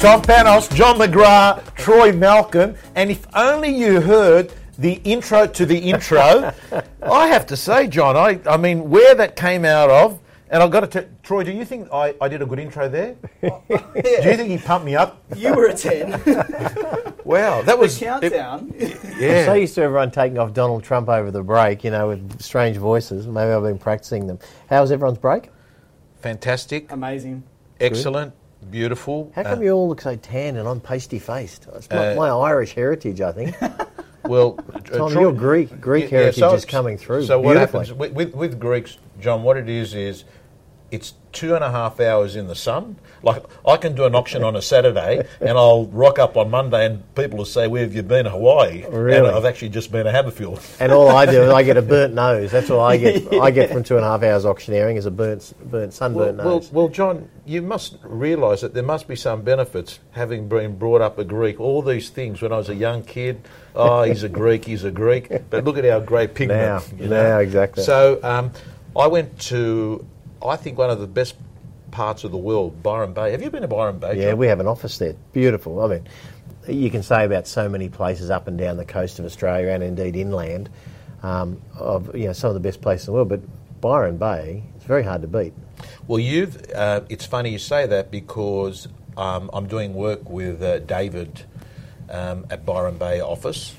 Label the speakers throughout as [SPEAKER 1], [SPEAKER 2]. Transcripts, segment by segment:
[SPEAKER 1] Tom Panos, John McGrath, Troy Malcolm, and if only you heard the intro to the intro, I have to say, John, I, I mean, where that came out of, and I've got to tell Troy, do you think I, I did a good intro there? Do you think he pumped me up?
[SPEAKER 2] You were a 10.
[SPEAKER 1] Wow, that was
[SPEAKER 2] the countdown.
[SPEAKER 1] it- yeah.
[SPEAKER 3] So used to everyone taking off Donald Trump over the break, you know, with strange voices. Maybe I've been practicing them. How was everyone's break?
[SPEAKER 1] Fantastic,
[SPEAKER 2] Amazing.
[SPEAKER 1] excellent, beautiful.
[SPEAKER 3] How come
[SPEAKER 1] Uh,
[SPEAKER 3] you all look so tan and I'm pasty faced? It's my,
[SPEAKER 1] Uh,
[SPEAKER 3] my Irish heritage, I think.
[SPEAKER 1] well, uh,
[SPEAKER 3] Tom, your Greek Greek
[SPEAKER 1] Yeah,
[SPEAKER 3] heritage
[SPEAKER 1] so-
[SPEAKER 3] is coming through.
[SPEAKER 1] So what happens with, with, with Greeks, John? What it is is, it's two and a half hours in the sun. Like I can do an auction on a Saturday, and I'll rock up on Monday, and people will say, "Where have you been? Hawaii?"
[SPEAKER 3] Really?
[SPEAKER 1] And I've actually just been to Haberfield.
[SPEAKER 3] And all I do is I get a burnt nose. That's all I get. I get from two and a half hours auctioneering is a burnt, burnt
[SPEAKER 1] Well,
[SPEAKER 3] sunburnt
[SPEAKER 1] well,
[SPEAKER 3] nose.
[SPEAKER 1] well, John, you must realise that there must be some benefits having been brought up a Greek. All these things when I was a young kid. Oh, he's a Greek. He's a Greek. But look at our great pigment.
[SPEAKER 3] Now,
[SPEAKER 1] you know?
[SPEAKER 3] now, exactly.
[SPEAKER 1] So um, I went to, I think one of the best parts of the world, Byron Bay. Have you been to Byron Bay?
[SPEAKER 3] yeah,
[SPEAKER 1] John?
[SPEAKER 3] we have an office there. Beautiful. I mean, you can say about so many places up and down the coast of Australia and indeed inland um, of you know some of the best places in the world, but Byron Bay is very hard to beat.
[SPEAKER 1] Well, you've. Uh, it's funny you say that because um, I'm doing work with uh, David um, at Byron Bay office.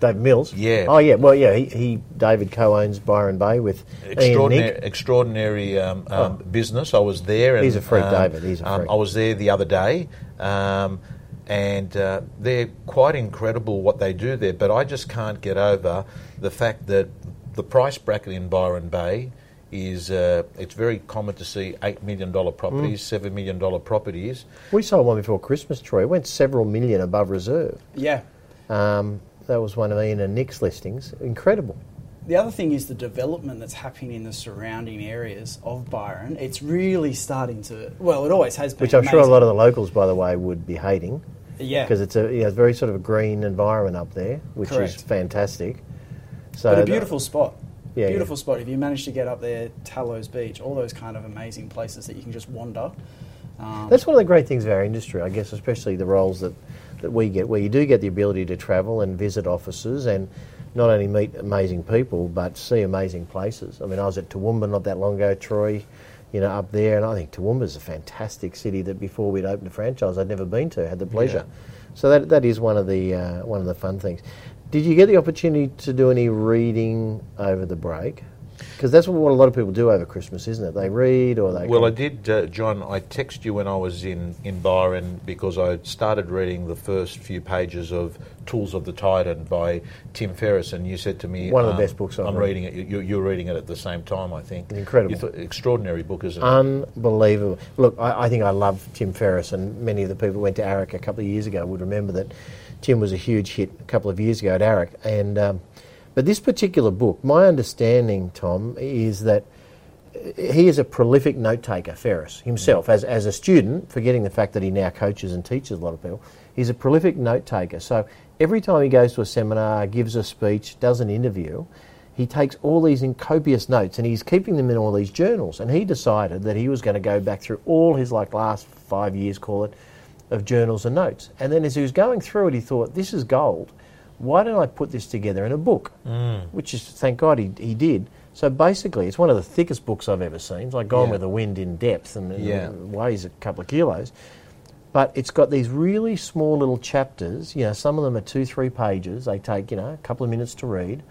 [SPEAKER 3] David Mills.
[SPEAKER 1] Yeah.
[SPEAKER 3] Oh yeah. Well, yeah. He, he David co-owns Byron Bay with Ian
[SPEAKER 1] extraordinary,
[SPEAKER 3] Nick.
[SPEAKER 1] extraordinary um, um, business. I was there. And,
[SPEAKER 3] He's a freak,
[SPEAKER 1] um,
[SPEAKER 3] David. He's a
[SPEAKER 1] um,
[SPEAKER 3] freak.
[SPEAKER 1] I was there the other day, um, and uh, they're quite incredible what they do there. But I just can't get over the fact that the price bracket in Byron Bay is. Uh, it's very common to see eight million dollar properties,
[SPEAKER 3] Mm.
[SPEAKER 1] seven million dollar properties.
[SPEAKER 3] We sold one before Christmas, Troy. It went several million above reserve.
[SPEAKER 2] Yeah.
[SPEAKER 3] Um, that was one of Ian and Nick's listings. Incredible.
[SPEAKER 2] The other thing is the development that's happening in the surrounding areas of Byron. It's really starting to, well, it always has been.
[SPEAKER 3] Which I'm sure a lot of the locals, by the way, would be hating.
[SPEAKER 2] Yeah.
[SPEAKER 3] Because it's a you know, very sort of a green environment up there, which is fantastic. So
[SPEAKER 2] But a
[SPEAKER 3] the-
[SPEAKER 2] beautiful spot.
[SPEAKER 3] Yeah,
[SPEAKER 2] beautiful
[SPEAKER 3] yeah.
[SPEAKER 2] spot. If you manage to get up there, Tallows Beach, all those kind of amazing places that you can just wander. Um,
[SPEAKER 3] That's one of the great things of our industry, I guess, especially the roles that, that we get, where you do get the ability to travel and visit offices and not only meet amazing people, but see amazing places. I mean, I was at Toowoomba not that long ago, Troy, you know, up there, and I think Toowoomba's a fantastic city that before we'd opened a franchise, I'd never been to, had the pleasure. So that, that is one of the uh, one of the fun things. Did you get the opportunity to do any reading over the break? Because that's what a lot of people do over Christmas, isn't it? They read or they.
[SPEAKER 1] Well, I did, uh, John. I texted you when I was in, in Byron because I started reading the first few pages of Tools of the Titan by Tim Ferriss, and you said to me,
[SPEAKER 3] One of the
[SPEAKER 1] um,
[SPEAKER 3] best books I've
[SPEAKER 1] I'm
[SPEAKER 3] read.
[SPEAKER 1] reading it. You, you're reading it at the same time, I think.
[SPEAKER 3] Incredible.
[SPEAKER 1] Thought, extraordinary book, isn't it?
[SPEAKER 3] Unbelievable. Look, I, I think I love Tim Ferriss, and many of the people who went to AREC a couple of years ago would remember that Tim was a huge hit a couple of years ago at AREC. And, um, but this particular book, my understanding, Tom, is that uh, he is a prolific note taker, Ferriss, himself, as, as a student, forgetting the fact that he now coaches and teaches a lot of people. He's a prolific note taker. So every time he goes to a seminar, gives a speech, does an interview, he takes all these in copious notes and he's keeping them in all these journals. And he decided that he was going to go back through all his like last five years, call it, of journals and notes. And then as he was going through it, he thought, this is gold. Why don't I put this together in a book? Mm. Which is, thank God he, he did. So basically, it's one of the thickest books I've ever seen. It's like Gone
[SPEAKER 1] Yeah.
[SPEAKER 3] with the Wind in depth and, and
[SPEAKER 1] Yeah.
[SPEAKER 3] weighs a couple of kilos. But it's got these really small little chapters. You know, some of them are two, three pages. They take, you know, a couple of minutes to read.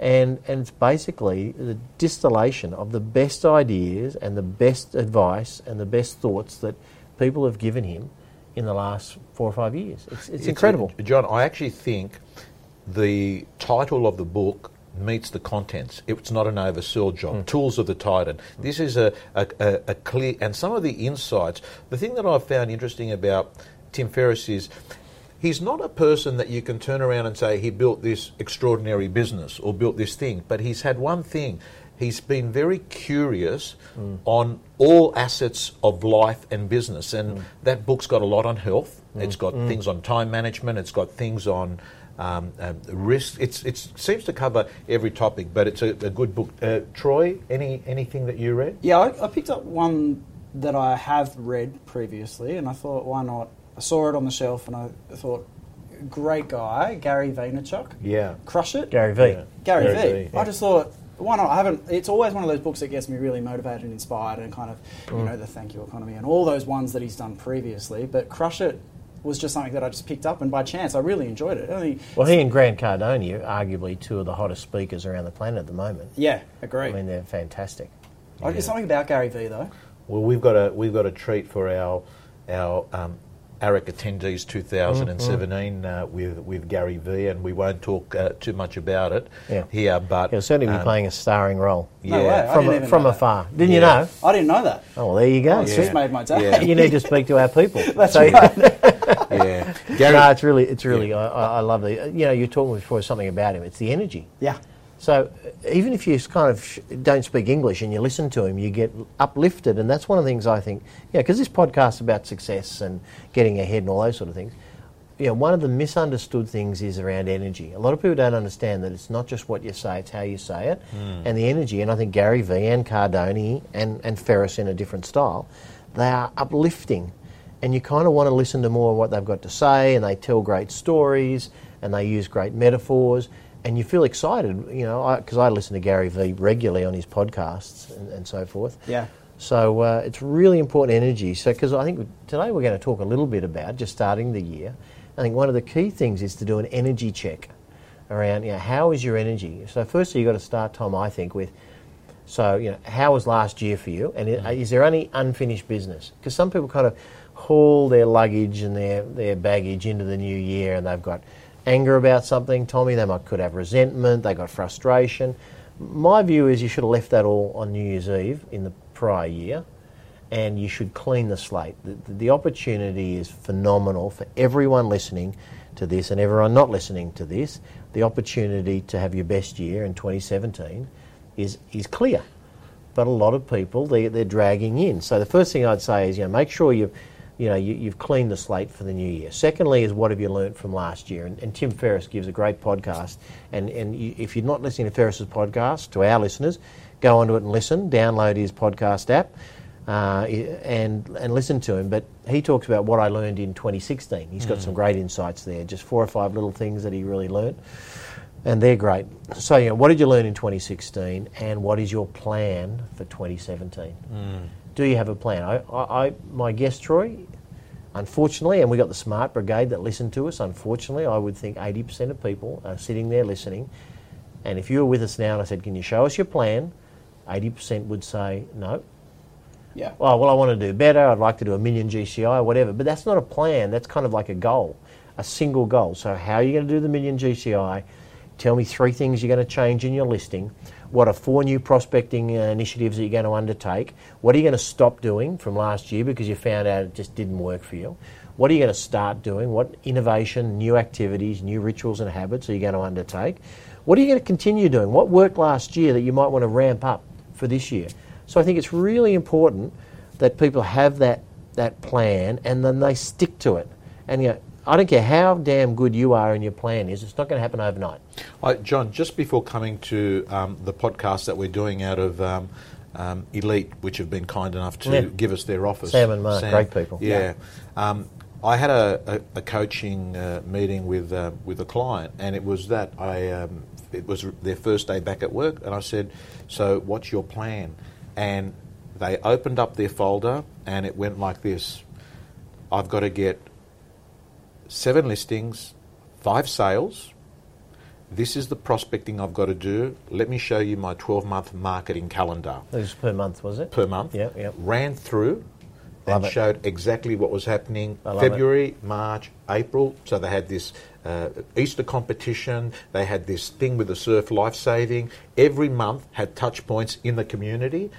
[SPEAKER 3] And, and it's basically the distillation of the best ideas and the best advice and the best thoughts that people have given him in the last four or five years. It's, it's, incredible.
[SPEAKER 1] uh, John, I actually think the title of the book meets the contents. It's not an oversold job.
[SPEAKER 3] Hmm.
[SPEAKER 1] Tools of the Titan. This is a, a, a, a clear, and some of the insights. The thing that I've found interesting about Tim Ferriss is he's not a person that you can turn around and say he built this extraordinary business or built this thing, but he's had one thing. He's been very curious on all assets of life and business, and that book's got a lot on health. It's got things on time management. It's got things on um, um, risk. It's it seems to cover every topic, but it's a, a good book. Uh, Troy, any anything that you read?
[SPEAKER 2] Yeah, I, I picked up one that I have read previously, and I thought, why not I saw it on the shelf and I thought, great guy, Gary Vaynerchuk.
[SPEAKER 1] Yeah.
[SPEAKER 2] Crush it.
[SPEAKER 3] Gary V.
[SPEAKER 1] Yeah.
[SPEAKER 2] Gary,
[SPEAKER 1] Gary
[SPEAKER 2] V.
[SPEAKER 1] V, yeah.
[SPEAKER 2] I just thought, why not? I haven't. It's always one of those books that gets me really motivated and inspired, and kind of,
[SPEAKER 1] Mm.
[SPEAKER 2] you know, the Thank You Economy and all those ones that he's done previously. But Crush It was just something that I just picked up, and by chance, I really enjoyed it. Only,
[SPEAKER 3] Well, he and Grant Cardone are arguably two of the hottest speakers around the planet at the moment.
[SPEAKER 2] yeah, agree.
[SPEAKER 3] I mean, they're fantastic.
[SPEAKER 2] Oh, There's something about Gary V though.
[SPEAKER 1] Well, we've got a we've got a treat for our our um, AREC attendees 2017 uh, with with Gary V, and we won't talk uh, too much about it
[SPEAKER 3] Yeah.
[SPEAKER 1] here. But
[SPEAKER 3] He'll certainly be
[SPEAKER 1] um,
[SPEAKER 3] playing a starring role
[SPEAKER 2] No
[SPEAKER 1] yeah,
[SPEAKER 2] way.
[SPEAKER 3] From,
[SPEAKER 2] didn't
[SPEAKER 3] from
[SPEAKER 2] know that.
[SPEAKER 3] afar. Didn't you know?
[SPEAKER 2] I didn't know that.
[SPEAKER 3] Oh, well, there you go.
[SPEAKER 2] It's
[SPEAKER 1] Yeah.
[SPEAKER 2] just made my day.
[SPEAKER 1] Yeah.
[SPEAKER 3] You need to speak to our people.
[SPEAKER 2] That's
[SPEAKER 3] So-
[SPEAKER 2] right.
[SPEAKER 1] yeah, Gary.
[SPEAKER 3] No, it's really, it's really. I, I I love the. You know, you're talking before something about him. It's the energy.
[SPEAKER 2] yeah.
[SPEAKER 3] So uh, even if you kind of sh- don't speak English and you listen to him, you get uplifted, and that's one of the things I think. Yeah, because this podcast's about success and getting ahead and all those sort of things. You know, one of the misunderstood things is around energy. A lot of people don't understand that it's not just what you say; it's how you say it, and the energy. And I think Gary Vee and Cardone and and Ferriss in a different style, they are uplifting, and you kind of want to listen to more of what they've got to say, and they tell great stories, and they use great metaphors and you feel excited, you know, because I, listen to Gary Vee regularly on his podcasts and, and so forth.
[SPEAKER 2] Yeah.
[SPEAKER 3] So uh, it's really important energy. So because I think today we're going to talk a little bit about just starting the year. I think one of the key things is to do an energy check around, you know, how is your energy? So firstly, you've got to start, Tom. I think with. So, you know, how was last year for you? And i- is there any unfinished business? Because some people kind of haul their luggage and their, their baggage into the new year and they've got anger about something, Tommy. They might could have resentment, they got frustration. My view is you should have left that all on New Year's Eve in the prior year and you should clean the slate. The, the opportunity is phenomenal for everyone listening to this and everyone not listening to this. The opportunity to have your best year in 2017 is, is clear. But a lot of people, they, they're dragging in. So the first thing I'd say is, you know, make sure you've, you know, you, you've cleaned the slate for the new year. Secondly is what have you learnt from last year? And, and Tim Ferriss gives a great podcast. And, and you, if you're not listening to Ferriss's podcast, to our listeners, go onto it and listen. Download his podcast app uh, and and listen to him. But he talks about what I learned in 2016. He's got some great insights there. Just four or five little things that he really learnt, and they're great. So, you know, what did you learn in 2016, and what is your plan for 2017? Do you have a plan? I, I, my guest Troy. Unfortunately, and we got the smart brigade that listened to us. Unfortunately, I would think 80% of people are sitting there listening. And if you were with us now and I said, Can you show us your plan? 80% would say, No,
[SPEAKER 2] Yeah.
[SPEAKER 3] oh, well, I want to do better, I'd like to do a million GCI or whatever. But that's not a plan, that's kind of like a goal, a single goal. So, how are you going to do the million GCI? Tell me three things you're going to change in your listing. What are four new prospecting uh, initiatives that you're going to undertake? What are you going to stop doing from last year because you found out it just didn't work for you? What are you going to start doing? What innovation, new activities, new rituals and habits are you going to undertake? What are you going to continue doing? What worked last year that you might want to ramp up for this year? So I think it's really important that people have that, that plan and then they stick to it. And you know, I don't care how damn good you are in your plan is, it's not going to happen overnight.
[SPEAKER 1] Uh, John, just before coming to um, the podcast that we're doing out of um, um, Elite, which have been kind enough to
[SPEAKER 3] Yeah.
[SPEAKER 1] give us their office.
[SPEAKER 3] Sam and Mark, great people.
[SPEAKER 1] Yeah. Um, I had a, a, a coaching uh, meeting with uh, with a client, and it was that I um, it was their first day back at work, and I said, "So, what's your plan?" And they opened up their folder, and it went like this: I've got to get seven listings, five sales. This is the prospecting I've got to do. Let me show you my 12 month marketing calendar
[SPEAKER 3] It was per month, was it?
[SPEAKER 1] per month.
[SPEAKER 3] Yeah, yep.
[SPEAKER 1] Ran through
[SPEAKER 3] Love
[SPEAKER 1] and
[SPEAKER 3] it.
[SPEAKER 1] showed exactly what was happening
[SPEAKER 3] love it.
[SPEAKER 1] February, March, April. So they had this uh, Easter competition. They had this thing with the surf life saving. Every month had touch points in the community.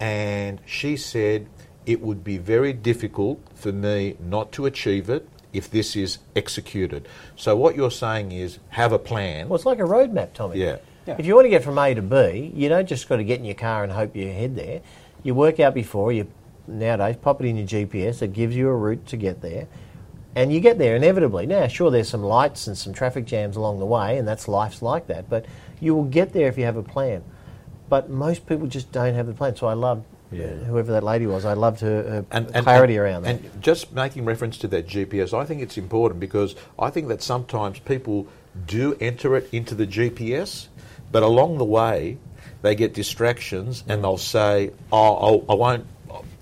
[SPEAKER 1] And she said it would be very difficult for me not to achieve it if this is executed. So what you're saying is have a plan.
[SPEAKER 3] Well, it's like a roadmap, Tommy.
[SPEAKER 1] Yeah.
[SPEAKER 2] Yeah.
[SPEAKER 3] If you want to get from A to B, you don't just got to get in your car and hope you head there. You work out before. You nowadays pop it in your GPS. It gives you a route to get there, and you get there inevitably. Now, sure, there's some lights and some traffic jams along the way, and that's life's like that. But you will get there if you have a plan. But most people just don't have the plan. So I love
[SPEAKER 1] Yeah.
[SPEAKER 3] whoever that lady was. I loved her, her
[SPEAKER 1] and,
[SPEAKER 3] clarity
[SPEAKER 1] and-
[SPEAKER 3] around that.
[SPEAKER 1] And just making reference to that GPS, I think it's important because I think that sometimes people do enter it into the GPS, but along the way they get distractions and they'll say, "Oh, I'll, I won't."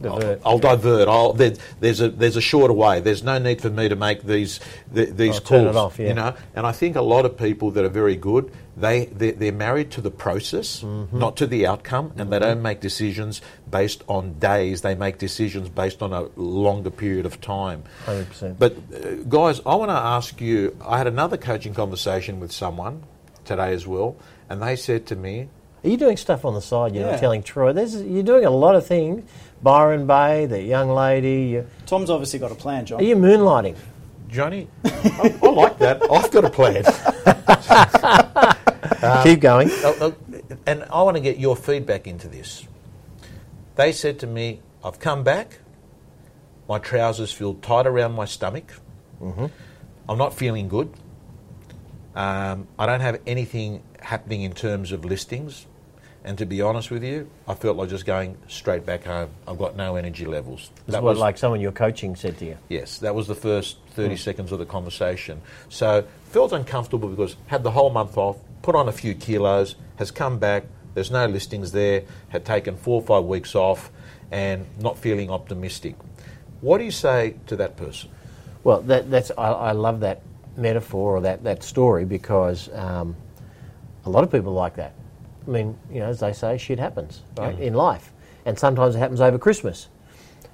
[SPEAKER 3] Divert.
[SPEAKER 1] I'll, I'll divert. I'll, there, there's a there's a shorter way. There's no need for me to make these the, these
[SPEAKER 3] I'll
[SPEAKER 1] calls.
[SPEAKER 3] turn it off, yeah.
[SPEAKER 1] You know, and I think a lot of people that are very good, they they're, they're married to the process,
[SPEAKER 3] Mm-hmm.
[SPEAKER 1] not to the outcome, and they don't make decisions based on days. They make decisions based on a longer period of time.
[SPEAKER 3] 100%.
[SPEAKER 1] But uh, guys, I want to ask you. I had another coaching conversation with someone today as well, and they said to me,
[SPEAKER 3] Are you doing stuff on the side? You're
[SPEAKER 2] Yeah.
[SPEAKER 3] not telling Troy. There's, you're doing a lot of things. Byron Bay, the young lady. You,
[SPEAKER 2] Tom's obviously got a plan, John.
[SPEAKER 3] are you moonlighting?
[SPEAKER 1] Johnny, I, I like that. I've got a plan.
[SPEAKER 3] Keep going.
[SPEAKER 1] Oh, oh, and I want to get your feedback into this. They said to me, I've come back, my trousers feel tight around my stomach, mm-hmm. I'm not feeling good, um, I don't have anything happening in terms of listings, and to be honest with you, I felt like just going straight back home. I've got no energy levels.
[SPEAKER 3] That's what like someone you're coaching said to you.
[SPEAKER 1] Yes, that was the first 30 seconds of the conversation. So felt uncomfortable because had the whole month off, put on a few kilos, has come back, there's no listings there, had taken four or five weeks off and not feeling optimistic. What do you say to that person?
[SPEAKER 3] Well, that, that's I, I love that metaphor or that, that story because um, a lot of people like that. I mean, you know, as they say, shit happens right in life, and sometimes it happens over Christmas.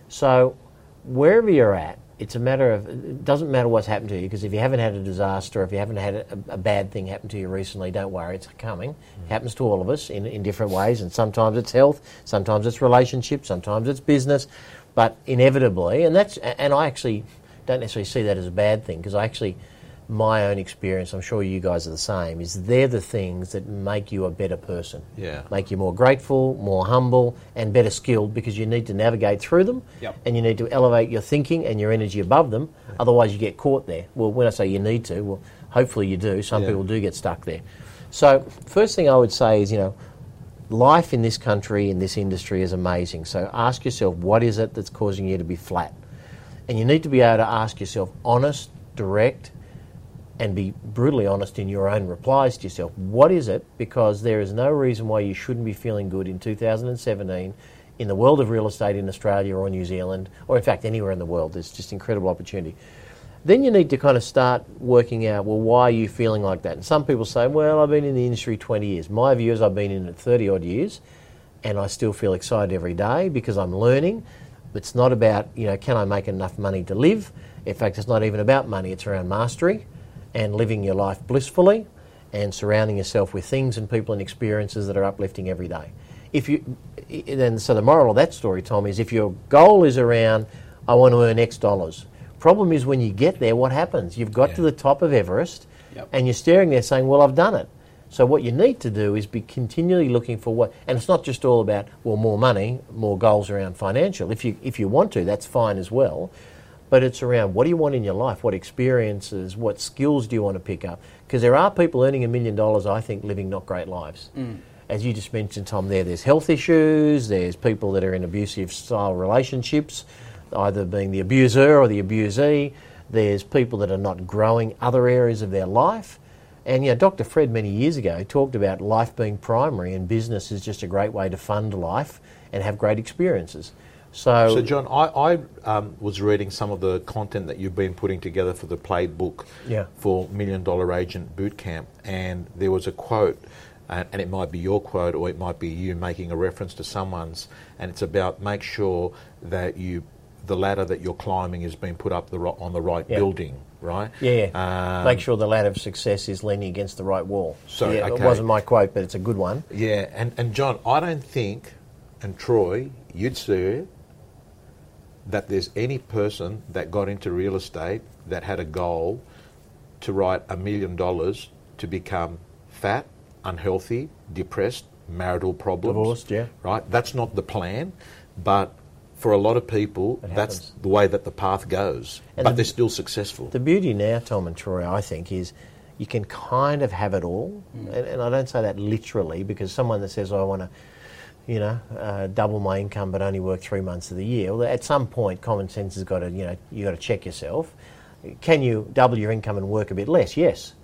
[SPEAKER 3] So wherever you're at, it's a matter of it doesn't matter what's happened to you because if you haven't had a disaster, if you haven't had a, a bad thing happen to you recently, don't worry, it's coming. Mm. It happens to all of us in, in different ways, and sometimes it's health, sometimes it's relationships, sometimes it's business, but inevitably, and that's and I actually don't necessarily see that as a bad thing because I actually my own experience, I'm sure you guys are the same, is they're the things that make you a better person.
[SPEAKER 1] Yeah.
[SPEAKER 3] Make you more grateful, more humble, and better skilled because you need to navigate through them
[SPEAKER 2] Yep.
[SPEAKER 3] and you need to elevate your thinking and your energy above them. Otherwise, you get caught there. Well, when I say you need to, well, hopefully you do. Some
[SPEAKER 1] Yeah.
[SPEAKER 3] people do get stuck there. So, first thing I would say is, you know, life in this country, in this industry is amazing. So, ask yourself, what is it that's causing you to be flat? And you need to be able to ask yourself honest, direct, and be brutally honest in your own replies to yourself. What is it? Because there is no reason why you shouldn't be feeling good in 2017 in the world of real estate in Australia or New Zealand, or in fact anywhere in the world. There's just incredible opportunity. Then you need to kind of start working out, well, why are you feeling like that? And some people say, well, I've been in the industry 20 years. My view is I've been in it 30 odd years, and I still feel excited every day because I'm learning. It's not about, you know, can I make enough money to live? In fact, it's not even about money, it's around mastery and living your life blissfully and surrounding yourself with things and people and experiences that are uplifting every day. If you then so the moral of that story, Tom, is if your goal is around I want to earn X dollars. Problem is when you get there, what happens? You've got to the top of Everest
[SPEAKER 2] Yep.
[SPEAKER 3] and you're staring there saying, Well, I've done it. So what you need to do is be continually looking for what and it's not just all about, well, more money, more goals around financial. If you if you want to, that's fine as well but it's around what do you want in your life? What experiences? What skills do you want to pick up? Because there are people earning a million dollars, I think, living not great lives. Mm. As you just mentioned, Tom, there, there's health issues, there's people that are in abusive style relationships, either being the abuser or the abusee, there's people that are not growing other areas of their life. And you know, Dr. Fred many years ago talked about life being primary and business is just a great way to fund life and have great experiences. So,
[SPEAKER 1] So, John, I, I um, was reading some of the content that you've been putting together for the playbook
[SPEAKER 3] Yeah.
[SPEAKER 1] for Million Dollar Agent Bootcamp, and there was a quote, and, and it might be your quote or it might be you making a reference to someone's, and it's about make sure that you the ladder that you're climbing is being put up the ri- on the right
[SPEAKER 3] Yeah.
[SPEAKER 1] building, right?
[SPEAKER 3] Yeah.
[SPEAKER 1] Um,
[SPEAKER 3] Make sure the ladder of success is leaning against the right wall.
[SPEAKER 1] So,
[SPEAKER 3] yeah,
[SPEAKER 1] okay.
[SPEAKER 3] it wasn't my quote, but it's a good one.
[SPEAKER 1] Yeah, and, and John, I don't think, and Troy, you'd say that there's any person that got into real estate that had a goal to write a million dollars to become fat, unhealthy, depressed, marital problems.
[SPEAKER 3] Divorced, yeah.
[SPEAKER 1] Right? That's not the plan, but for a lot of people, that's the way that the path goes.
[SPEAKER 3] And
[SPEAKER 1] but
[SPEAKER 3] the-
[SPEAKER 1] they're still successful.
[SPEAKER 3] The beauty now, Tom and Troy, I think, is you can kind of have it all. Mm. And, and I don't say that literally because someone that says, oh, I want to you know, uh, double my income but only work three months of the year. Well, at some point, common sense has got to, you know, you got to check yourself. Can you double your income and work a bit less? Yes.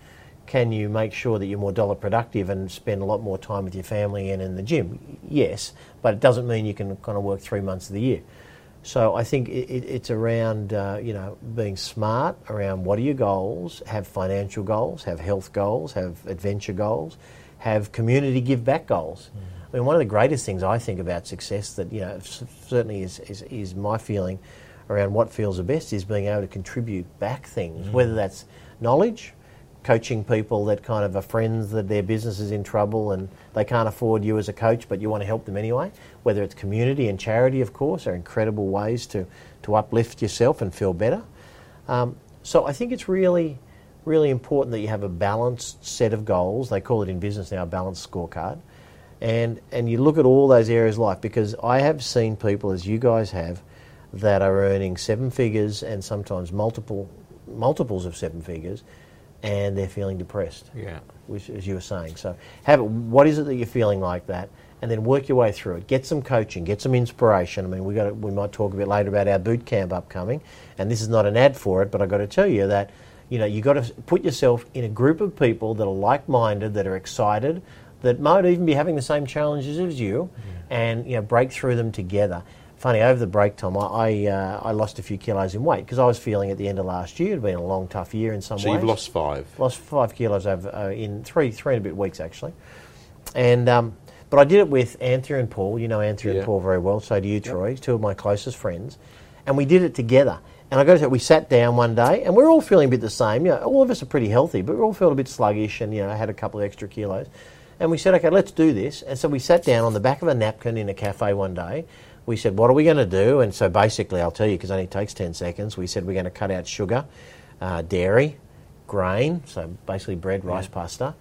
[SPEAKER 3] Can you make sure that you're more dollar productive and spend a lot more time with your family and in the gym? Yes, but it doesn't mean you can kind of work three months of the year. So I think it, it, it's around uh, you know being smart around what are your goals, have financial goals, have health goals, have adventure goals, have community give back goals. Mm. I mean, one of the greatest things I think about success that you know certainly is, is, is my feeling around what feels the best is being able to contribute back things, mm. whether that's knowledge, coaching people that kind of are friends that their business is in trouble and they can't afford you as a coach, but you want to help them anyway. Whether it's community and charity, of course, are incredible ways to, to uplift yourself and feel better. Um, so I think it's really, really important that you have a balanced set of goals. They call it in business now a balanced scorecard. And, and you look at all those areas of life because I have seen people, as you guys have, that are earning seven figures and sometimes multiple multiples of seven figures and they're feeling depressed.
[SPEAKER 1] Yeah.
[SPEAKER 3] Which, as you were saying. So, have what is it that you're feeling like that? And then work your way through it. Get some coaching, get some inspiration. I mean, we got we might talk a bit later about our boot camp upcoming, and this is not an ad for it, but I got to tell you that you know you got to put yourself in a group of people that are like-minded, that are excited, that might even be having the same challenges as you, yeah. and you know break through them together funny over the break time, I I, uh, I lost a few kilos in weight because I was feeling at the end of last year it had been a long tough year in some
[SPEAKER 1] so
[SPEAKER 3] ways.
[SPEAKER 1] So you've lost five.
[SPEAKER 3] Lost five kilos over uh, in three three and a bit weeks actually, and um, but I did it with Anthea and Paul. You know Anthea yeah. and Paul very well. So do you, Troy. Yep. Two of my closest friends, and we did it together. And I got to say, we sat down one day, and we're all feeling a bit the same. You know, all of us are pretty healthy, but we all felt a bit sluggish, and you know, had a couple of extra kilos. And we said, okay, let's do this. And so we sat down on the back of a napkin in a cafe one day, we said, what are we going to do? And so basically, I'll tell you because it only takes 10 seconds. We said we're going to cut out sugar, uh, dairy, grain, so basically bread, rice, yeah. pasta,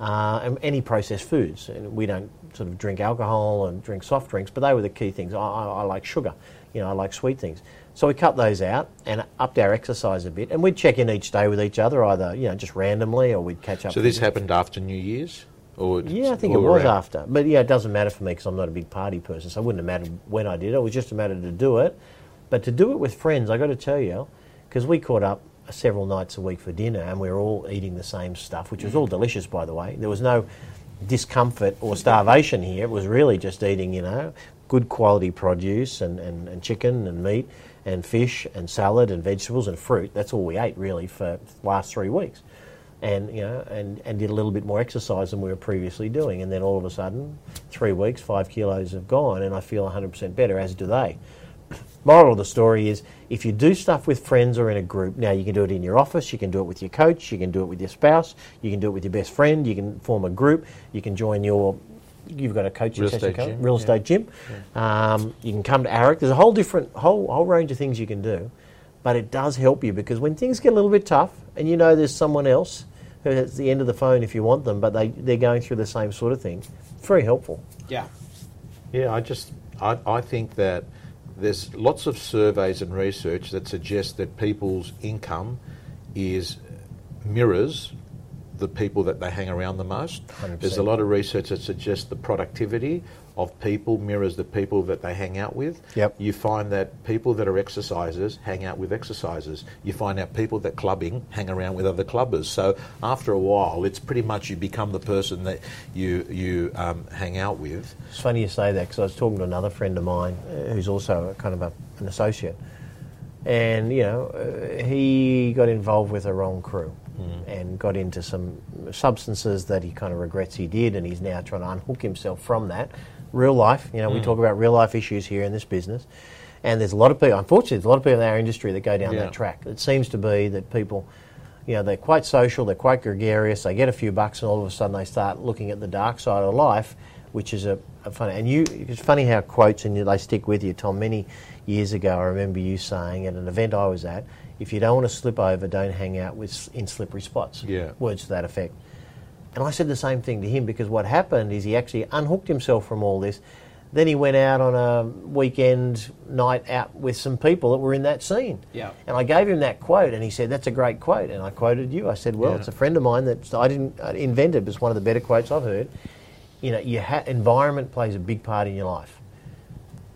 [SPEAKER 3] uh, and any processed foods. And we don't sort of drink alcohol and drink soft drinks, but they were the key things. I, I, I like sugar, you know, I like sweet things. So we cut those out and upped our exercise a bit, and we'd check in each day with each other, either you know just randomly or we'd catch up.
[SPEAKER 1] So this happened after New Year's.
[SPEAKER 3] Or yeah, I think it was around. after. But yeah, it doesn't matter for me because I'm not a big party person, so it wouldn't have mattered when I did it. It was just a matter to do it. But to do it with friends, I got to tell you, because we caught up several nights a week for dinner and we were all eating the same stuff, which was all delicious, by the way. There was no discomfort or starvation here. It was really just eating, you know, good quality produce and, and, and chicken and meat and fish and salad and vegetables and fruit. That's all we ate really for the last three weeks and you know and, and did a little bit more exercise than we were previously doing and then all of a sudden three weeks five kilos have gone and I feel 100% better as do they moral of the story is if you do stuff with friends or in a group now you can do it in your office you can do it with your coach you can do it with your spouse you can do it with your best friend you can form a group you can join your you've got a coaching real session coach, real estate yeah. gym yeah. Um, you can come to AREC there's a whole different whole whole range of things you can do but it does help you because when things get a little bit tough and you know there's someone else at the end of the phone if you want them, but they, they're going through the same sort of thing. It's very helpful.
[SPEAKER 2] Yeah.
[SPEAKER 1] Yeah, I just, I, I think that there's lots of surveys and research that suggest that people's income is mirrors the people that they hang around the most. 100%. There's a lot of research that suggests the productivity of people mirrors the people that they hang out with.
[SPEAKER 3] Yep.
[SPEAKER 1] You find that people that are exercisers hang out with exercisers. You find out people that clubbing hang around with other clubbers. So after a while, it's pretty much you become the person that you you um, hang out with.
[SPEAKER 3] It's funny you say that because I was talking to another friend of mine uh, who's also kind of a, an associate, and you know uh, he got involved with a wrong crew. Mm. And got into some substances that he kind of regrets he did, and he's now trying to unhook himself from that real life. You know, mm. we talk about real life issues here in this business. And there's a lot of people, unfortunately, there's a lot of people in our industry that go down yeah. that track. It seems to be that people, you know, they're quite social, they're quite gregarious, they get a few bucks, and all of a sudden they start looking at the dark side of life, which is a, a funny. And you, it's funny how quotes and they stick with you, Tom. Many years ago, I remember you saying at an event I was at, if you don't want to slip over, don't hang out with in slippery spots.
[SPEAKER 1] Yeah.
[SPEAKER 3] Words to that effect. And I said the same thing to him because what happened is he actually unhooked himself from all this. Then he went out on a weekend night out with some people that were in that scene.
[SPEAKER 2] Yeah.
[SPEAKER 3] And I gave him that quote, and he said, "That's a great quote." And I quoted you. I said, "Well, yeah. it's a friend of mine that I didn't uh, invent it, but it's one of the better quotes I've heard." you know, your ha- environment plays a big part in your life.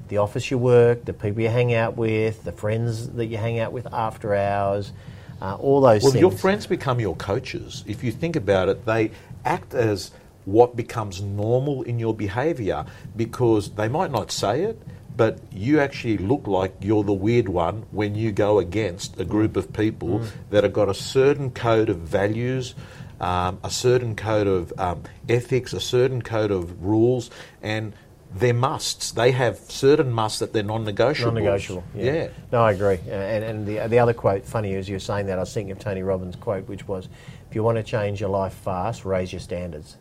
[SPEAKER 3] The office you work, the people you hang out with, the friends that you hang out with after hours, uh, all those
[SPEAKER 1] Well,
[SPEAKER 3] things.
[SPEAKER 1] your friends become your coaches. If you think about it, they act as what becomes normal in your behaviour because they might not say it, but you actually look like you're the weird one when you go against a group of people that have got a certain code of values. Um, a certain code of um, ethics, a certain code of rules, and they're musts. They have certain musts that they're non-negotiable.
[SPEAKER 3] Non-negotiable. Yeah.
[SPEAKER 1] yeah.
[SPEAKER 3] No, I agree. Uh, And, and the, the other quote, funny as you were saying that, I was thinking of Tony Robbins' quote, which was, "If you want to change your life fast, raise your standards.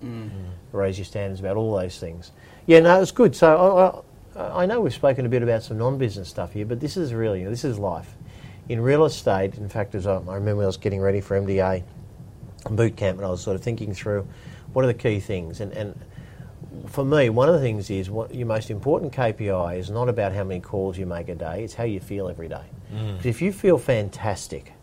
[SPEAKER 3] Raise your standards about all those things." Yeah, no, it's good. So I, I, I know we've spoken a bit about some non-business stuff here, but this is really this is life. In real estate, in fact, as I, I remember, I was getting ready for MDA boot camp, and I was sort of thinking through what are the key things, and, and for me, one of the things is what your most important KPI is not about how many calls you make a day; it's how you feel every day. Mm. 'Cause If you feel fantastic,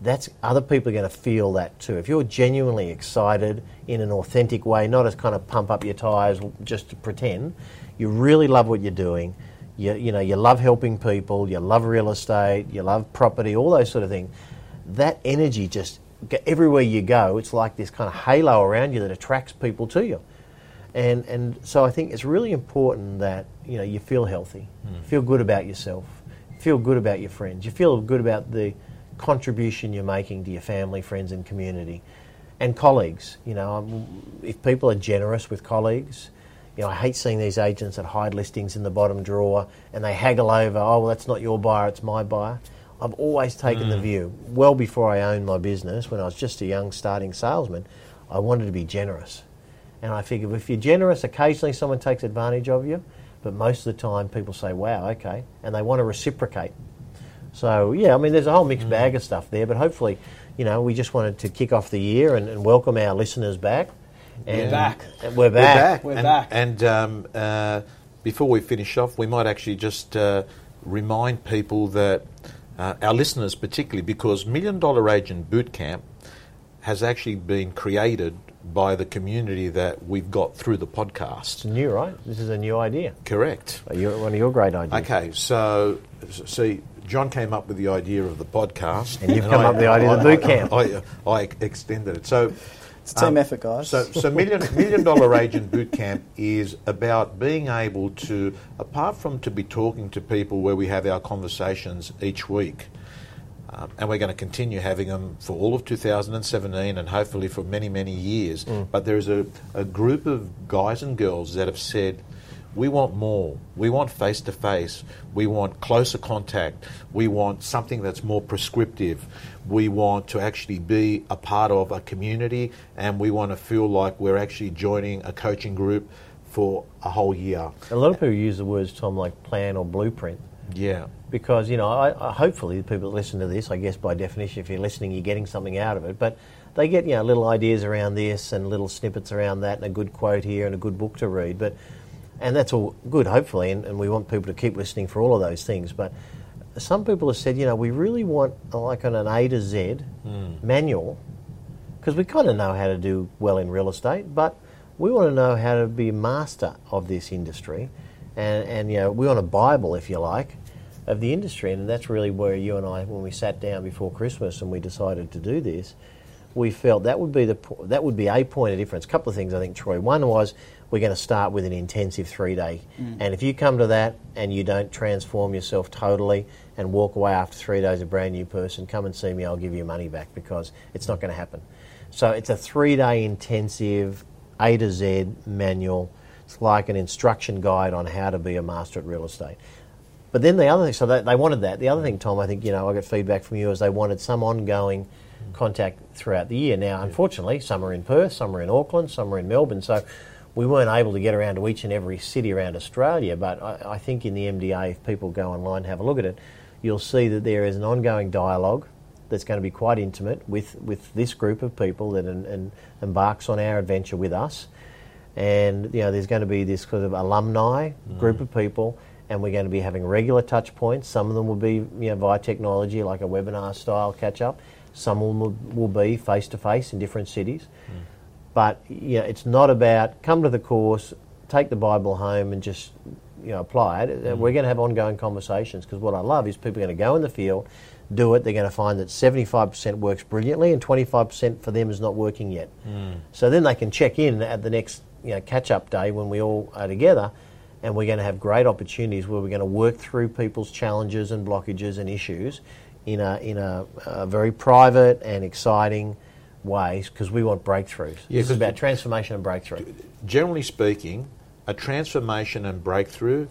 [SPEAKER 3] that's other people are going to feel that too. If you're genuinely excited in an authentic way, not as kind of pump up your tires just to pretend, you really love what you're doing. You, you know, you love helping people, you love real estate, you love property, all those sort of things. That energy just everywhere you go, it's like this kind of halo around you that attracts people to you. And and so I think it's really important that you know you feel healthy, feel good about yourself, feel good about your friends, you feel good about the contribution you're making to your family, friends, and community, and colleagues. You know, um, if people are generous with colleagues, you know, I hate seeing these agents that hide listings in the bottom drawer and they haggle over. Oh, well, that's not your buyer; it's my buyer. I've always taken the view, well before I owned my business, when I was just a young starting salesman, I wanted to be generous. And I figure if you're generous, occasionally someone takes advantage of you, but most of the time people say, wow, okay, and they want to reciprocate. So, yeah, I mean, there's a whole mixed bag of stuff there, but hopefully, you know, we just wanted to kick off the year and, and welcome our listeners back. And
[SPEAKER 2] back.
[SPEAKER 3] and We're back.
[SPEAKER 2] We're
[SPEAKER 1] and,
[SPEAKER 2] back.
[SPEAKER 1] And um, uh, before we finish off, we might actually just uh, remind people that uh, our listeners, particularly, because Million Dollar Agent Bootcamp has actually been created by the community that we've got through the podcast.
[SPEAKER 3] It's new, right? This is a new idea.
[SPEAKER 1] Correct.
[SPEAKER 3] You're- One of your great ideas.
[SPEAKER 1] Okay, so s- see, John came up with the idea of the podcast,
[SPEAKER 3] And you've come up with the idea of the boot camp.
[SPEAKER 1] I, I, I extended it. So
[SPEAKER 2] It's a team
[SPEAKER 1] um,
[SPEAKER 2] effort, guys.
[SPEAKER 1] So, so million million dollar agent bootcamp is about being able to, apart from to be talking to people where we have our conversations each week, um, and we're going to continue having them for all of 2017 and hopefully for many many years. But there is a, a group of guys and girls that have said. We want more. We want face to face. We want closer contact. We want something that's more prescriptive. We want to actually be a part of a community and we want to feel like we're actually joining a coaching group for a whole year.
[SPEAKER 3] A lot of people use the words, Tom, like plan or blueprint.
[SPEAKER 1] Yeah.
[SPEAKER 3] because you know, I, I, hopefully the people that listen to this, I guess by definition, if you're listening, you're getting something out of it. But they get you know little ideas around this and little snippets around that, and a good quote here and a good book to read. But and that's all good, hopefully, and, and we want people to keep listening for all of those things. But some people have said, you know, we really want like an, an A to Z hmm. manual because we kind of know how to do well in real estate, but we want to know how to be a master of this industry, and, and you know we want a Bible, if you like, of the industry, and that's really where you and I, when we sat down before Christmas and we decided to do this, we felt that would be the that would be a point of difference. A couple of things I think, Troy. One was we're going to start with an intensive three day, mm. and if you come to that and you don't transform yourself totally and walk away after three days a brand new person, come and see me. I'll give you money back because it's not going to happen. So it's a three day intensive A to Z manual. It's like an instruction guide on how to be a master at real estate. But then the other thing, so they, they wanted that. The other thing, Tom, I think, you know, I got feedback from you is they wanted some ongoing contact throughout the year. Now, unfortunately, some are in Perth, some are in Auckland, some are in Melbourne. So we weren't able to get around to each and every city around Australia. But I, I think in the MDA, if people go online and have a look at it, you'll see that there is an ongoing dialogue that's going to be quite intimate with, with this group of people that embarks on our adventure with us. And you know, there's going to be this sort of alumni group of people, and we're going to be having regular touch points. Some of them will be you know via technology, like a webinar style catch up. Some of them will, will be face to face in different cities. But you know, it's not about come to the course, take the Bible home, and just you know apply it.
[SPEAKER 1] Mm.
[SPEAKER 3] We're going to have ongoing conversations because what I love is people are going to go in the field, do it. They're going to find that seventy five percent works brilliantly, and twenty five percent for them is not working yet.
[SPEAKER 1] Mm.
[SPEAKER 3] So then they can check in at the next you know, catch up day when we all are together. And we're going to have great opportunities where we're going to work through people's challenges and blockages and issues in a, in a, a very private and exciting ways because we want breakthroughs.
[SPEAKER 1] Yeah,
[SPEAKER 3] this is about transformation and breakthrough.
[SPEAKER 1] Generally speaking, a transformation and breakthrough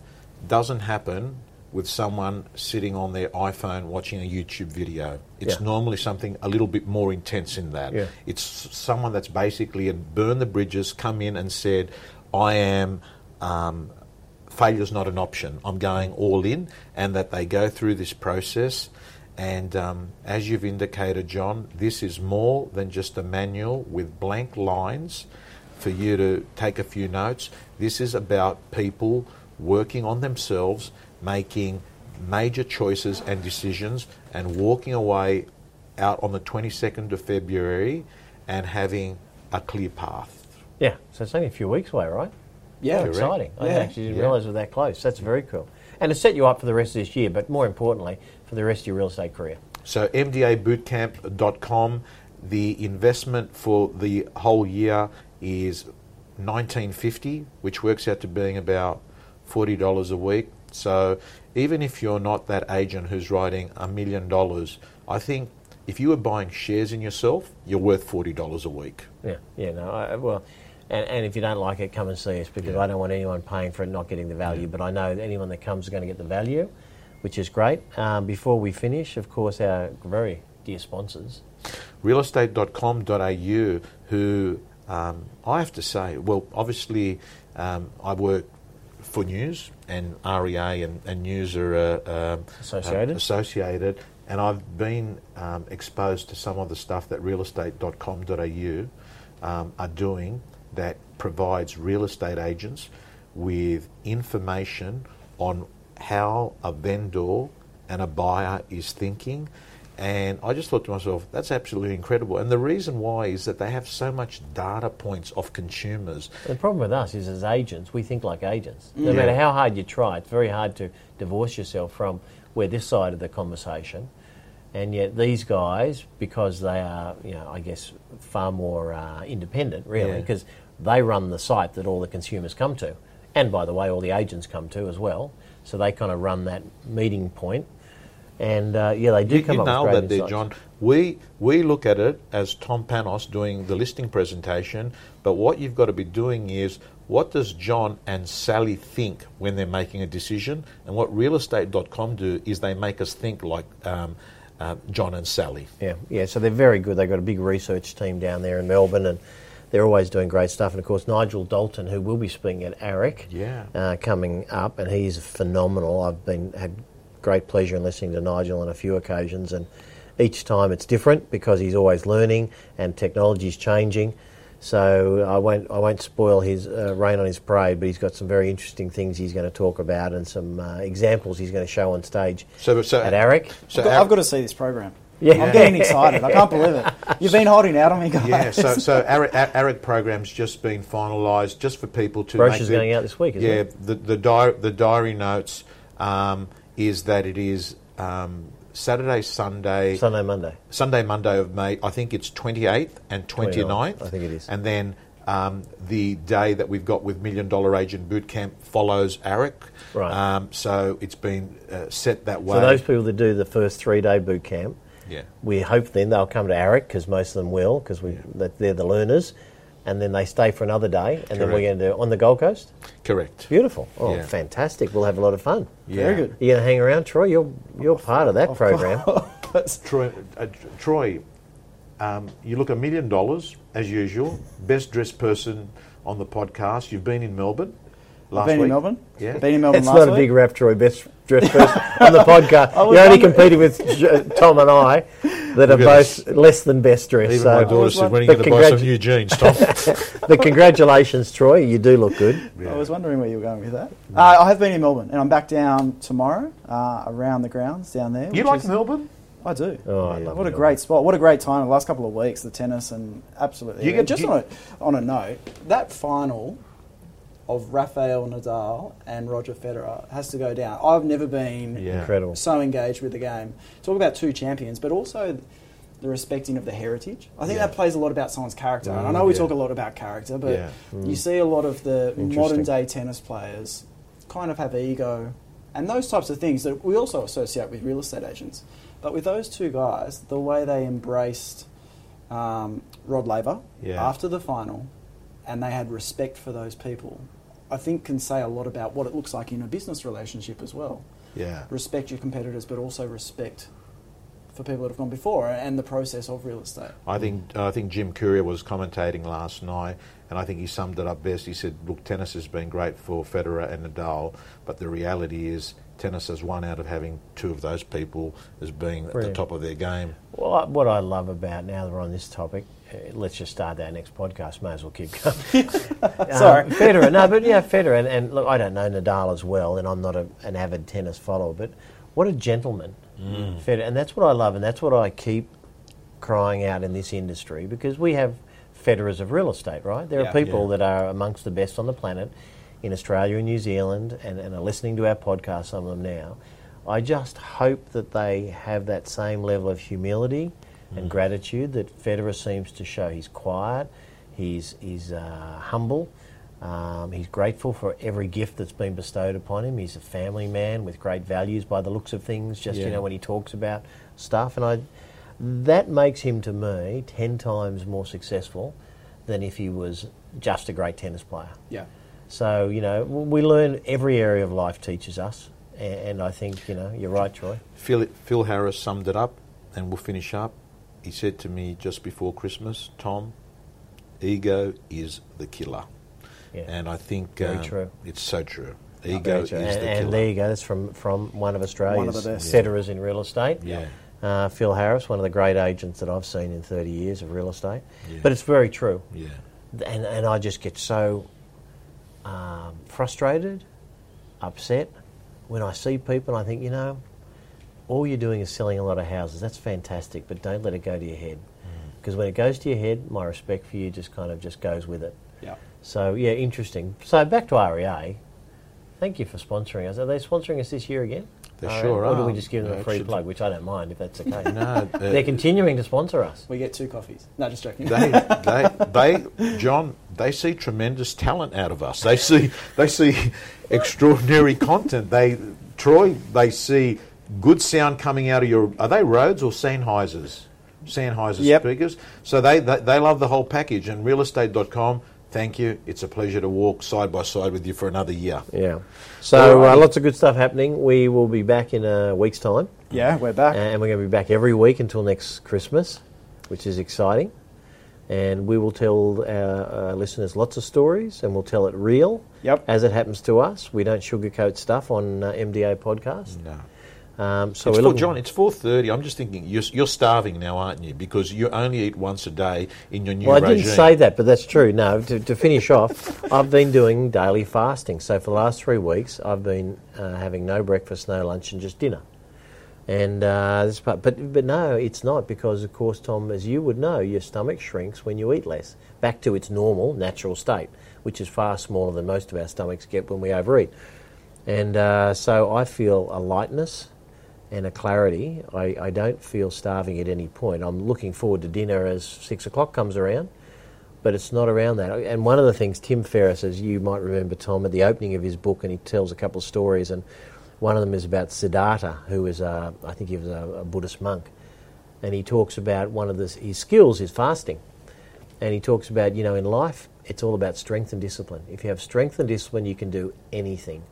[SPEAKER 1] doesn't happen with someone sitting on their iPhone watching a YouTube video. It's
[SPEAKER 3] Yeah.
[SPEAKER 1] normally something a little bit more intense in that.
[SPEAKER 3] Yeah.
[SPEAKER 1] It's someone that's basically had burned the bridges, come in and said, I am. Um, failure's not an option. I'm going all in, and that they go through this process. And um, as you've indicated, John, this is more than just a manual with blank lines for you to take a few notes. This is about people working on themselves, making major choices and decisions, and walking away out on the 22nd of February and having a clear path.
[SPEAKER 3] Yeah, so it's only a few weeks away, right?
[SPEAKER 2] Yeah,
[SPEAKER 3] How
[SPEAKER 1] Correct.
[SPEAKER 3] exciting. I actually didn't
[SPEAKER 1] Yeah.
[SPEAKER 3] realise we're that close. That's very cool. And to set you up for the rest of this year, but more importantly, for the rest of your real estate career.
[SPEAKER 1] So mdabootcamp.com, the investment for the whole year is 1950, which works out to being about $40 a week. So even if you're not that agent who's writing a million dollars, I think if you were buying shares in yourself, you're worth $40 a week.
[SPEAKER 3] Yeah, yeah, no, I, well, and, and if you don't like it, come and see us because
[SPEAKER 1] Yeah.
[SPEAKER 3] I don't want anyone paying for it not getting the value. But I know anyone that comes is going to get the value, which is great. Um, before we finish, of course, our very dear sponsors.
[SPEAKER 1] realestate.com.au, who um, I have to say, well, obviously, um, I work for News, and REA and, and News are uh, um,
[SPEAKER 3] Associated.
[SPEAKER 1] uh, associated, and I've been um, exposed to some of the stuff that realestate.com.au um, are doing that provides real estate agents with information on how a vendor and a buyer is thinking. And I just thought to myself, that's absolutely incredible. And the reason why is that they have so much data points of consumers.
[SPEAKER 3] The problem with us is, as agents, we think like agents. No
[SPEAKER 1] Yeah.
[SPEAKER 3] matter how hard you try, it's very hard to divorce yourself from we're this side of the conversation. And yet, these guys, because they are, you know, I guess, far more uh, independent, really,
[SPEAKER 1] Yeah.
[SPEAKER 3] because they run the site that all the consumers come to. And by the way, all the agents come to as well. So they kind of run that meeting point. And uh, yeah, they do
[SPEAKER 1] You,
[SPEAKER 3] come
[SPEAKER 1] you
[SPEAKER 3] up
[SPEAKER 1] nailed
[SPEAKER 3] great
[SPEAKER 1] that there,
[SPEAKER 3] insights.
[SPEAKER 1] John. We we look at it as Tom Panos doing the listing presentation, but what you've got to be doing is what does John and Sally think when they're making a decision, and what realestate.com do is they make us think like um, uh, John and Sally.
[SPEAKER 3] Yeah, yeah. So they're very good. They've got a big research team down there in Melbourne, and they're always doing great stuff. And of course, Nigel Dalton, who will be speaking at AREC,
[SPEAKER 1] Yeah.
[SPEAKER 3] uh, coming up, and he's phenomenal. I've been had great pleasure in listening to Nigel on a few occasions, and each time it's different because he's always learning and technology's changing. So I won't I won't spoil his uh, rain on his parade, but he's got some very interesting things he's going to talk about and some uh, examples he's going to show on stage
[SPEAKER 1] So, so
[SPEAKER 3] at AREC.
[SPEAKER 1] So
[SPEAKER 2] I've, got,
[SPEAKER 1] our-
[SPEAKER 2] I've got to see this program.
[SPEAKER 3] Yeah.
[SPEAKER 2] I'm getting excited. I can't believe it. You've been holding out on me, guys.
[SPEAKER 1] Yeah, so so AREC, AREC program's just been finalised, just for people to
[SPEAKER 3] Brochure's
[SPEAKER 1] make their-
[SPEAKER 3] going out this week, isn't
[SPEAKER 1] yeah,
[SPEAKER 3] it?
[SPEAKER 1] the the diary, the diary notes um, is that it is um, Saturday, Sunday,
[SPEAKER 3] Sunday, Monday.
[SPEAKER 1] Sunday, Monday of May. I think it's 28th and 29th.
[SPEAKER 3] 29th, I think it is.
[SPEAKER 1] And then um, the day that we've got with Million Dollar Agent Bootcamp follows AREC.
[SPEAKER 3] Right.
[SPEAKER 1] Um, so it's been uh, set that way.
[SPEAKER 3] So those people that do the first three day boot camp,
[SPEAKER 1] yeah.
[SPEAKER 3] we hope then they'll come to AREC because most of them will because we that they're the learners, and then they stay for another day, and then we're going to do on the Gold Coast.
[SPEAKER 1] Correct.
[SPEAKER 3] Beautiful. Oh,
[SPEAKER 1] Yeah.
[SPEAKER 3] fantastic! We'll have a lot of fun.
[SPEAKER 2] Very
[SPEAKER 1] Yeah.
[SPEAKER 2] good.
[SPEAKER 3] You're going to hang around, Troy? You're you're part of that program.
[SPEAKER 1] Troy, uh, Troy um, you look a million dollars as usual. Best dressed person on the podcast. You've been in Melbourne last
[SPEAKER 2] been
[SPEAKER 1] week.
[SPEAKER 2] in Melbourne.
[SPEAKER 1] Yeah.
[SPEAKER 2] Been in Melbourne
[SPEAKER 3] It's
[SPEAKER 2] last
[SPEAKER 3] not a big rap, Troy. Best dressed person on the podcast.
[SPEAKER 2] I
[SPEAKER 3] You're only competed with Tom and I, that are
[SPEAKER 1] Look at
[SPEAKER 3] both less than best dressed.
[SPEAKER 1] Even
[SPEAKER 3] so
[SPEAKER 1] my daughter
[SPEAKER 2] was
[SPEAKER 1] said, when are you
[SPEAKER 3] But
[SPEAKER 1] going to buy some new jeans, Tom?
[SPEAKER 3] the congratulations, Troy. You do look good.
[SPEAKER 2] I was wondering where you were going with that. Uh, I have been in Melbourne, and I'm back down tomorrow uh, around the grounds down there.
[SPEAKER 1] you like
[SPEAKER 2] is-
[SPEAKER 1] Melbourne?
[SPEAKER 2] I do.
[SPEAKER 3] Oh, I love
[SPEAKER 2] what a
[SPEAKER 3] it.
[SPEAKER 2] great spot! What a great time the last couple of weeks. The tennis and absolutely.
[SPEAKER 1] You
[SPEAKER 2] You
[SPEAKER 1] get-
[SPEAKER 2] just
[SPEAKER 1] you-
[SPEAKER 2] on a, on a note, that final of Rafael Nadal and Roger Federer has to go down. I've never been
[SPEAKER 1] Yeah.
[SPEAKER 3] Incredible.
[SPEAKER 2] so engaged with the game. Talk about two champions, but also the respecting of the heritage. I think
[SPEAKER 1] Yeah.
[SPEAKER 2] that plays a lot about someone's character. and I
[SPEAKER 1] Mm,
[SPEAKER 2] know we
[SPEAKER 1] yeah.
[SPEAKER 2] talk a lot about character, but
[SPEAKER 1] Yeah.
[SPEAKER 2] you see a lot of the modern day tennis players kind of have ego and those types of things that we also associate with real estate agents. But with those two guys, the way they embraced um, Rod Laver
[SPEAKER 1] Yeah.
[SPEAKER 2] after the final and they had respect for those people, I think can say a lot about what it looks like in a business relationship as well
[SPEAKER 1] Yeah.
[SPEAKER 2] respect your competitors, but also respect for people that have gone before and the process of real estate.
[SPEAKER 1] I think I think Jim Courier was commentating last night, and I think he summed it up best. He said, "Look, tennis has been great for Federer and Nadal, but the reality is tennis has won out of having two of those people as being at the top of their game."
[SPEAKER 3] Well, what I love about now that we're on this topic, let's just start our next podcast. May as well keep going.
[SPEAKER 2] Sorry.
[SPEAKER 3] Um, Federer, no, but yeah, Federer, and, and look, I don't know Nadal as well, and I'm not a, an avid tennis follower, but what a gentleman, Federer, and that's what I love, and that's what I keep crying out in this industry because we have Federers of real estate, right? There
[SPEAKER 2] Yeah.
[SPEAKER 3] are people
[SPEAKER 1] Yeah.
[SPEAKER 3] that are amongst the best on the planet in Australia and New Zealand, and, and are listening to our podcast, some of them now. I just hope that they have that same level of humility and gratitude that Federer seems to show. He's quiet, he's, he's uh, humble, um, he's grateful for every gift that's been bestowed upon him. He's a family man with great values by the looks of things, just, you know, when he talks about stuff. And I, that makes him, to me, 10 times more successful than if he was just a great tennis player.
[SPEAKER 2] Yeah.
[SPEAKER 3] So, you know, we learn every area of life teaches us. And I think, you know, you're right, Troy.
[SPEAKER 1] Phil, Phil Harris summed it up, and we'll finish up. He said to me just before Christmas, Tom, ego is the killer.
[SPEAKER 3] Yeah.
[SPEAKER 1] And I think
[SPEAKER 3] Very
[SPEAKER 1] um,
[SPEAKER 3] true.
[SPEAKER 1] it's so true. Ego
[SPEAKER 3] Very
[SPEAKER 1] is
[SPEAKER 3] true.
[SPEAKER 1] the
[SPEAKER 3] and,
[SPEAKER 1] killer.
[SPEAKER 3] and there you go. That's from, from one of Australia's
[SPEAKER 2] One of the best.
[SPEAKER 3] In real estate.
[SPEAKER 1] Yeah.
[SPEAKER 3] Uh, Phil Harris, one of the great agents that I've seen in 30 years of real estate.
[SPEAKER 1] Yeah.
[SPEAKER 3] But it's very true.
[SPEAKER 1] Yeah.
[SPEAKER 3] And, and I just get so um, frustrated, upset when I see people and I think, you know, all you're doing is selling a lot of houses. That's fantastic, but don't let it go to your head. Because when it goes to your head, my respect for you just kind of just goes with it.
[SPEAKER 2] Yeah.
[SPEAKER 3] So, yeah, interesting. So, back to REA. Thank you for sponsoring us. Are they sponsoring us this year again?
[SPEAKER 1] They
[SPEAKER 3] REA?
[SPEAKER 1] sure
[SPEAKER 3] Or do we just give them
[SPEAKER 1] Yeah,
[SPEAKER 3] a free plug, which I don't mind if that's okay.
[SPEAKER 1] No, uh,
[SPEAKER 3] They're continuing to sponsor us.
[SPEAKER 2] We get two coffees. No, just joking.
[SPEAKER 1] they, they, they, John, they see tremendous talent out of us. They see, they see extraordinary content. They, Troy, they see good sound coming out of your. Are they Rodes or Sennheisers? Sennheiser
[SPEAKER 2] Yep.
[SPEAKER 1] speakers. So they, they they love the whole package. And realestate.com. Thank you. It's a pleasure to walk side by side with you for another year.
[SPEAKER 3] Yeah. So, uh, lots of good stuff happening. We will be back in a week's time.
[SPEAKER 2] yeah, we're back.
[SPEAKER 3] And we're going to be back every week until next Christmas, which is exciting. And we will tell our, our listeners lots of stories, and we'll tell it real
[SPEAKER 2] Yep.
[SPEAKER 3] as it happens to us. We don't sugarcoat stuff on uh, MDA podcast.
[SPEAKER 1] No.
[SPEAKER 3] Um, so
[SPEAKER 1] it's four, John, it's four thirty. I'm just thinking you're, you're starving now, aren't you? Because you only eat once a day in your new
[SPEAKER 3] Well, I
[SPEAKER 1] regime.
[SPEAKER 3] didn't say that, but that's true. No, to, to finish off, I've been doing daily fasting. So for the last three weeks, I've been uh, having no breakfast, no lunch, and just dinner. And uh, this part, but but no, it's not because, of course, Tom, as you would know, your stomach shrinks when you eat less, back to its normal, natural state, which is far smaller than most of our stomachs get when we overeat. And uh, so I feel a lightness and a clarity. I, I don't feel starving at any point. I'm looking forward to dinner as six o'clock comes around, but it's not around that. And one of the things Tim Ferriss, as you might remember, Tom, at the opening of his book, and he tells a couple of stories, and one of them is about Siddhartha, who is, a, I think he was a, a Buddhist monk, and he talks about one of this, his skills is fasting. And he talks about, you know, in life, it's all about strength and discipline. If you have strength and discipline, you can do anything.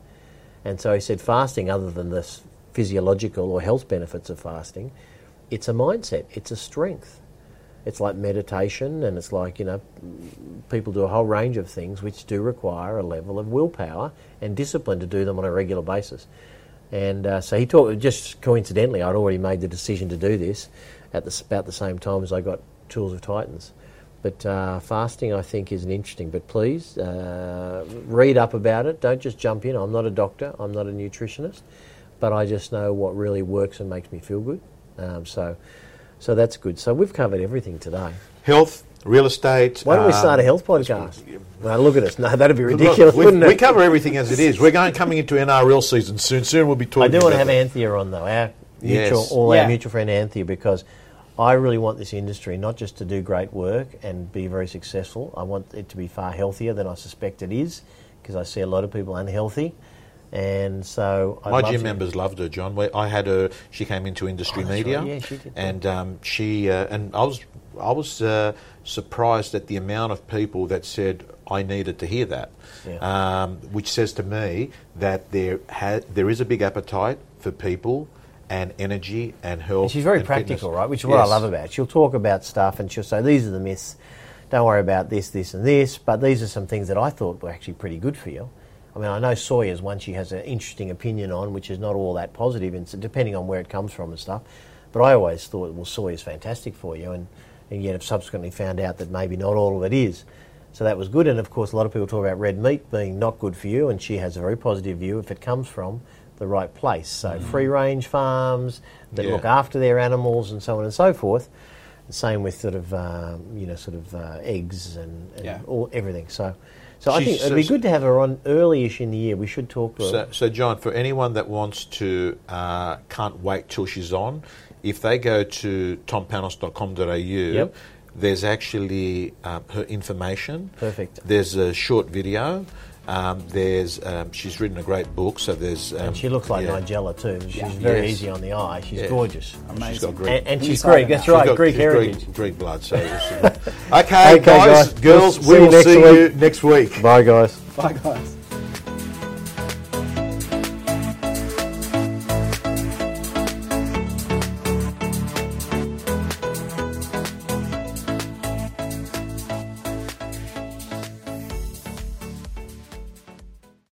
[SPEAKER 3] And so he said, fasting, other than the s- physiological or health benefits of fasting, it's a mindset, it's a strength. It's like meditation, and it's like, you know, people do a whole range of things which do require a level of willpower and discipline to do them on a regular basis. And uh, so he talked, just coincidentally, I'd already made the decision to do this at the, about the same time as I got Tools of Titans. But uh, fasting, I think, is an interesting. But please uh, read up about it. Don't just jump in. I'm not a doctor. I'm not a nutritionist, but I just know what really works and makes me feel good. Um, so, so that's good. So we've covered everything today.
[SPEAKER 1] Health, real estate.
[SPEAKER 3] Why don't we
[SPEAKER 1] um,
[SPEAKER 3] start a health podcast? Well, look at us. No, that'd be ridiculous,
[SPEAKER 1] we,
[SPEAKER 3] wouldn't
[SPEAKER 1] we cover everything as it is. We're going coming into NRL season soon. Soon we'll be talking.
[SPEAKER 3] I do want to have
[SPEAKER 1] that.
[SPEAKER 3] Anthea on though, our mutual,
[SPEAKER 1] Yes.
[SPEAKER 3] all
[SPEAKER 2] Yeah.
[SPEAKER 3] our mutual friend Anthea, because I really want this industry not just to do great work and be very successful. I want it to be far healthier than I suspect it is, because I see a lot of people unhealthy, and so I'd
[SPEAKER 1] My gym members loved her, John. I had her. She came into industry
[SPEAKER 3] Oh,
[SPEAKER 1] media,
[SPEAKER 3] right. Yeah, she did.
[SPEAKER 1] and um, she uh, and I was I was uh, surprised at the amount of people that said I needed to hear that,
[SPEAKER 3] Yeah.
[SPEAKER 1] um, which says to me that there ha- there is a big appetite for people and energy and health.
[SPEAKER 3] And she's very
[SPEAKER 1] and
[SPEAKER 3] practical,
[SPEAKER 1] fitness.
[SPEAKER 3] right? Which is what I love about. it. She'll talk about stuff and she'll say these are the myths. Don't worry about this, this, and this. But these are some things that I thought were actually pretty good for you. I mean, I know soya's one she has an interesting opinion on, which is not all that positive, and so depending on where it comes from and stuff. But I always thought, well, soya's fantastic for you, and, and yet have subsequently found out that maybe not all of it is. So that was good. And of course, a lot of people talk about red meat being not good for you, and she has a very positive view if it comes from the right place. So free range farms that
[SPEAKER 1] Yeah.
[SPEAKER 3] look after their animals and so on and so forth. The same with sort of um, you know sort of uh, eggs and, and
[SPEAKER 2] Yeah.
[SPEAKER 3] all everything. So, so I think it'd be good to have her on early-ish in the year. We should talk to her.
[SPEAKER 1] So, so John, for anyone that wants to, uh, can't wait till she's on, if they go to tompanos.com.au,
[SPEAKER 3] Yep.
[SPEAKER 1] there's actually um, her information.
[SPEAKER 3] Perfect.
[SPEAKER 1] There's a short video. Um, there's um, she's written a great book, so there's um,
[SPEAKER 3] and she looks like
[SPEAKER 1] yeah.
[SPEAKER 3] Nigella too. She's
[SPEAKER 2] Yeah.
[SPEAKER 3] very
[SPEAKER 1] Yes.
[SPEAKER 3] easy on the eye. She's
[SPEAKER 1] Yeah.
[SPEAKER 3] gorgeous.
[SPEAKER 1] She's
[SPEAKER 2] Amazing.
[SPEAKER 1] got Greek.
[SPEAKER 3] And, and she's Greek. That's
[SPEAKER 2] out.
[SPEAKER 1] she's
[SPEAKER 3] right.
[SPEAKER 1] got-
[SPEAKER 3] Greek
[SPEAKER 1] she's
[SPEAKER 3] heritage.
[SPEAKER 1] Greek, Greek blood. So okay,
[SPEAKER 3] Okay,
[SPEAKER 1] guys,
[SPEAKER 3] guys.
[SPEAKER 1] girls,
[SPEAKER 3] See
[SPEAKER 1] we
[SPEAKER 3] you
[SPEAKER 1] will
[SPEAKER 3] next
[SPEAKER 1] see you next week.
[SPEAKER 3] Bye, guys.
[SPEAKER 2] Bye, guys.